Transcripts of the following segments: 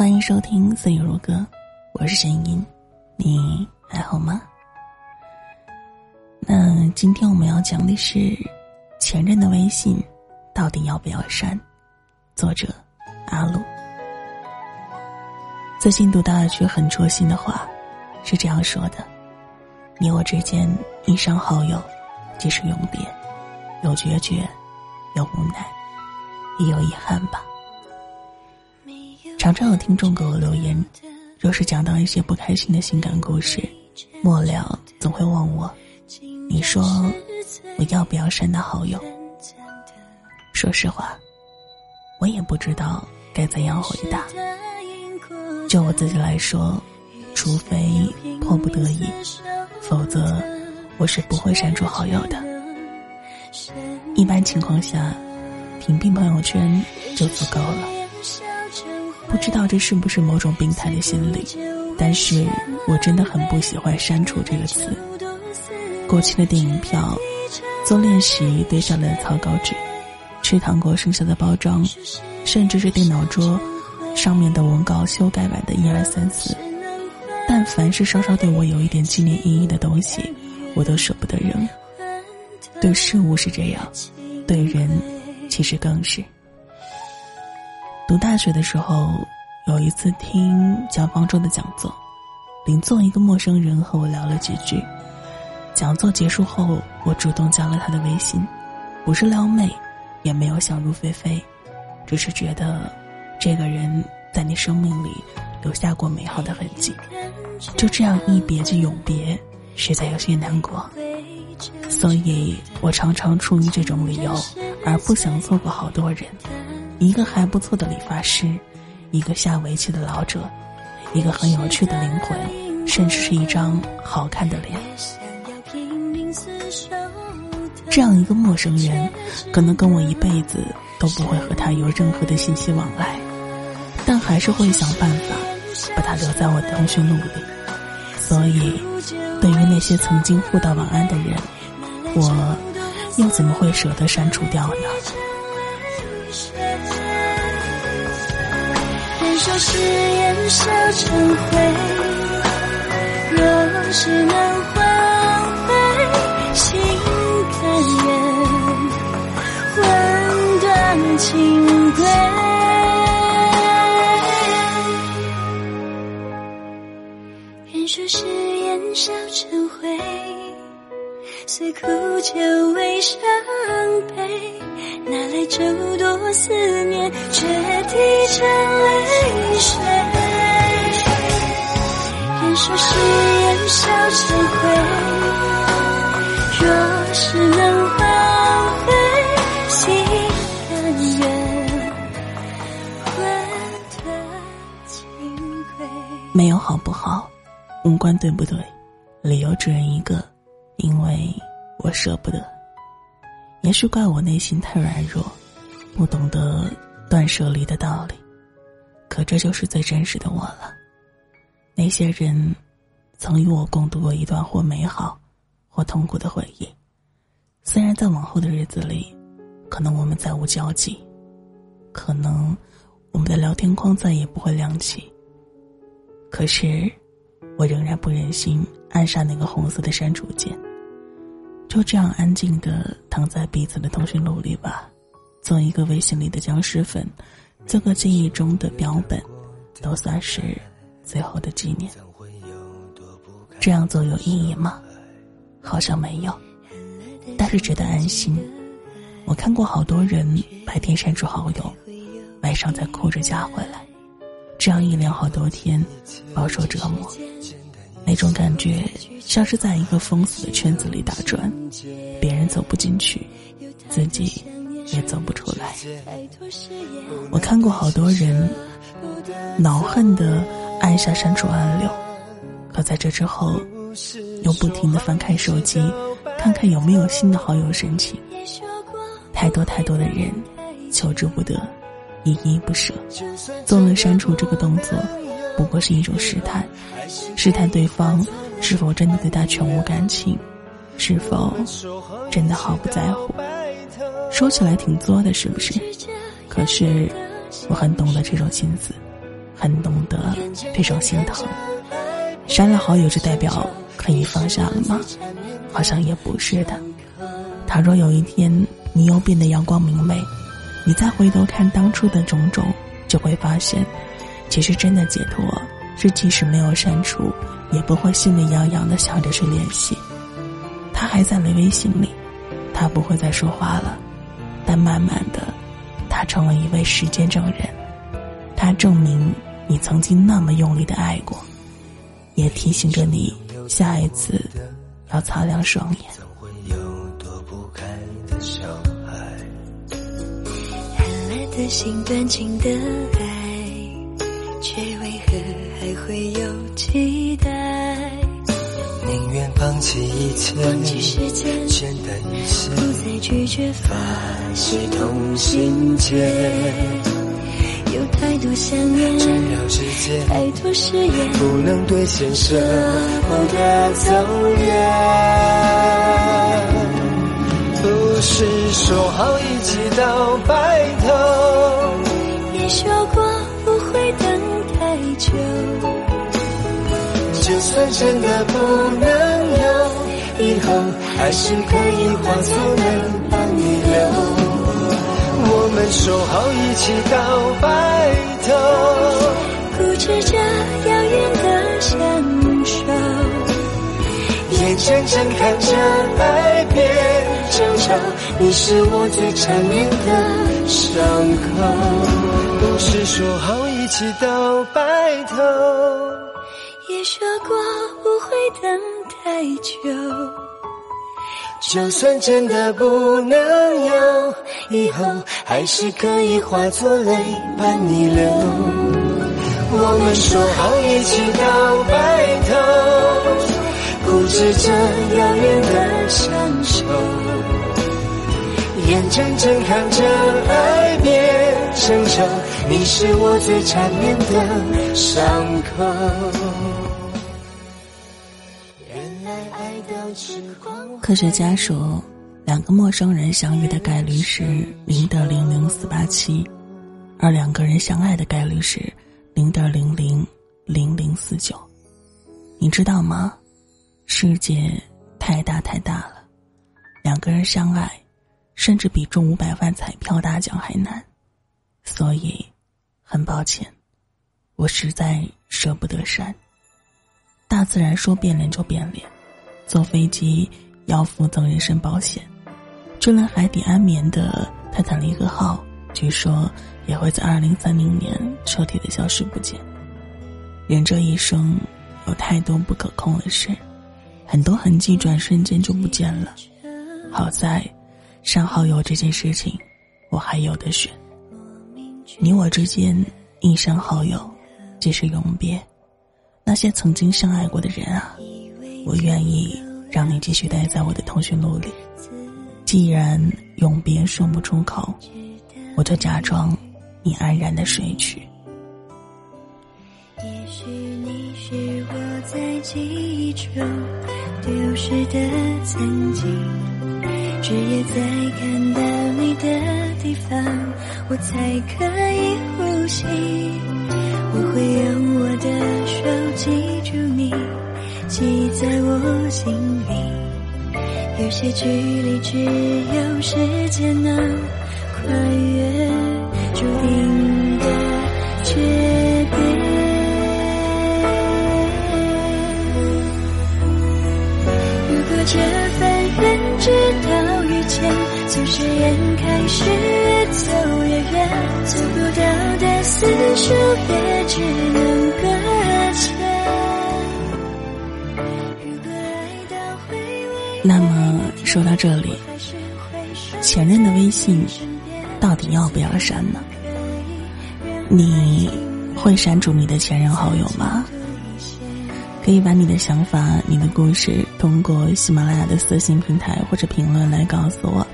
欢迎收听《岁月如歌》，我是声音，你还好吗？那今天我们要讲的是前任的微信到底要不要删？作者阿鲁。最近读到一句很戳心的话，是这样说的：“你我之间一删好友，即是永别，有决绝，有无奈，也有遗憾吧。”常常有听众给我留言，若是讲到一些不开心的情感故事，末了总会问我：“你说我要不要删他好友？”说实话，我也不知道该怎样回答。就我自己来说，除非迫不得已，否则我是不会删除好友的。一般情况下，屏蔽朋友圈就足够了。不知道这是不是某种病态的心理，但是我真的很不喜欢“删除”这个词。过期的电影票，做练习堆下来的草稿纸，吃糖果剩下的包装，甚至是电脑桌上面的文稿修改版的一二三四，但凡是稍稍对我有一点纪念意义的东西，我都舍不得扔。对事物是这样，对人其实更是。读大学的时候，有一次听蒋方舟的讲座，邻座一个陌生人和我聊了几句。讲座结束后，我主动加了他的微信，不是撩妹，也没有想入非非，只是觉得这个人在你生命里留下过美好的痕迹。就这样一别就永别，实在有些难过，所以我常常出于这种理由而不想错过好多人。一个还不错的理发师，一个下围棋的老者，一个很有趣的灵魂，甚至是一张好看的脸。这样一个陌生人，可能跟我一辈子都不会和他有任何的信息往来，但还是会想办法把他留在我的通讯录里。所以，对于那些曾经互道晚安的人，我又怎么会舍得删除掉呢？说誓言烧成灰，若是能换回心甘愿，魂断情归。愿说誓言烧成灰，随苦酒为伤悲。哪来这么多思念，却滴成泪水？人说誓言烧成灰，若是能换回心甘愿，魂断情归。没有好不好，无关对不对，理由只有一个，因为我舍不得。也许怪我内心太软弱，不懂得断舍离的道理。可这就是最真实的我了。那些人，曾与我共度过一段或美好，或痛苦的回忆。虽然在往后的日子里，可能我们再无交集，可能我们的聊天框再也不会亮起。可是，我仍然不忍心按下那个红色的删除键。就这样安静的躺在彼此的通讯录里吧，做一个微信里的僵尸粉，做个记忆中的标本，都算是最后的纪念。这样做有意义吗？好像没有，但是值得安心。我看过好多人白天删除好友，晚上再哭着加回来，这样一连好多天，饱受折磨。那种感觉像是在一个封死的圈子里打转，别人走不进去，自己也走不出来。我看过好多人恼恨的按下删除按钮，可在这之后，又不停的翻开手机，看看有没有新的好友申请。太多太多的人求之不得，依依不舍，做了删除这个动作。不过是一种试探，试探对方是否真的对他全无感情，是否真的毫不在乎。说起来挺作的，是不是？可是我很懂得这种心思，很懂得这种心疼。删了好友就代表可以放下了吗？好像也不是的。倘若有一天你又变得阳光明媚，你再回头看当初的种种，就会发现，其实真的解脱是即使没有删除，也不会心里痒痒的想着去联系。他还在了微信里，他不会再说话了，但慢慢的，他成了一位时间证人，他证明你曾经那么用力的爱过。也提醒着你，下一次要擦亮双眼。小孩寒冷的心，断情的爱，却为何还会有期待？宁愿放弃一切，忘记时间，简单一些，不再拒绝发系同心结。有太多想念，缠绕之间，太多誓言，不能兑现，舍不得走远。不是说好一起到白头，也说过不会等太久。就算真的不能有，以后还是可以化作泪帮你流。我们说好一起到白头，固执着遥远的相守，眼睁睁看着爱变争吵，你是我最缠绵的伤口。不是说好一起到白头，也说过不会等太久。就算真的不能有，以后还是可以化作泪伴你流。我们说好一起到白头，固执着遥远的相守，眼睁睁看着爱变成，你是我最缠绵的伤口。原来爱到痴狂科学家说，两个陌生人相遇的概率是零点零零四八七，而两个人相爱的概率是零点零零零零四九。你知道吗？世界太大太大了，两个人相爱，甚至比中五百万彩票大奖还难。所以，很抱歉，我实在舍不得删。大自然说变脸就变脸。坐飞机要附赠人身保险，就连海底安眠的泰坦尼克号，据说也会在二零三零年彻底的消失不见。人这一生有太多不可控的事，很多痕迹转瞬间就不见了。好在，删好友这件事情，我还有的选。你我之间一生好友，即是永别。那些曾经相爱过的人啊。我愿意让你继续待在我的通讯录里。既然永别说不出口，我就假装你安然的睡去。也许你是我在记忆中丢失的曾经，只有在看到你的地方，我才可以呼吸。我会用我的手记住你。记在我心里，有些距离只有时间能跨越，注定的诀别。如果这份缘直到遇见，从誓言开始，走不到的思绪也只能搁浅。那么说到这里，前任的微信到底要不要删呢？你会删除你的前任好友吗？可以把你的想法、你的故事通过喜马拉雅的私信平台或者评论来告诉我。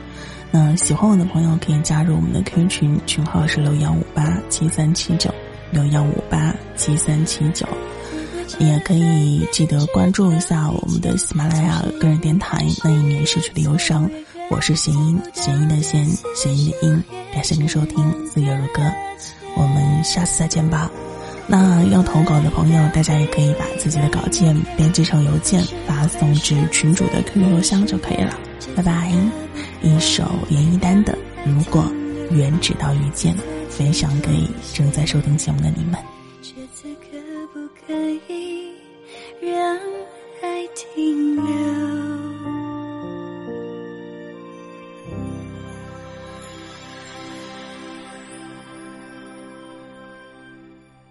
那喜欢我的朋友可以加入我们的 Q 群，群号是六幺五八七三七九六幺五八七三七九。也可以记得关注一下我们的喜马拉雅个人电台。那一年失去的忧伤，我是弦音，弦音的弦，弦音的音。感谢您收听《四月如歌》，我们下次再见吧。那要投稿的朋友，大家也可以把自己的稿件编辑成邮件发送至群主的 QQ 邮箱就可以了。拜拜！一首严艺丹的《如果缘只到遇见》，分享给正在收听节目的你们。这次可不可以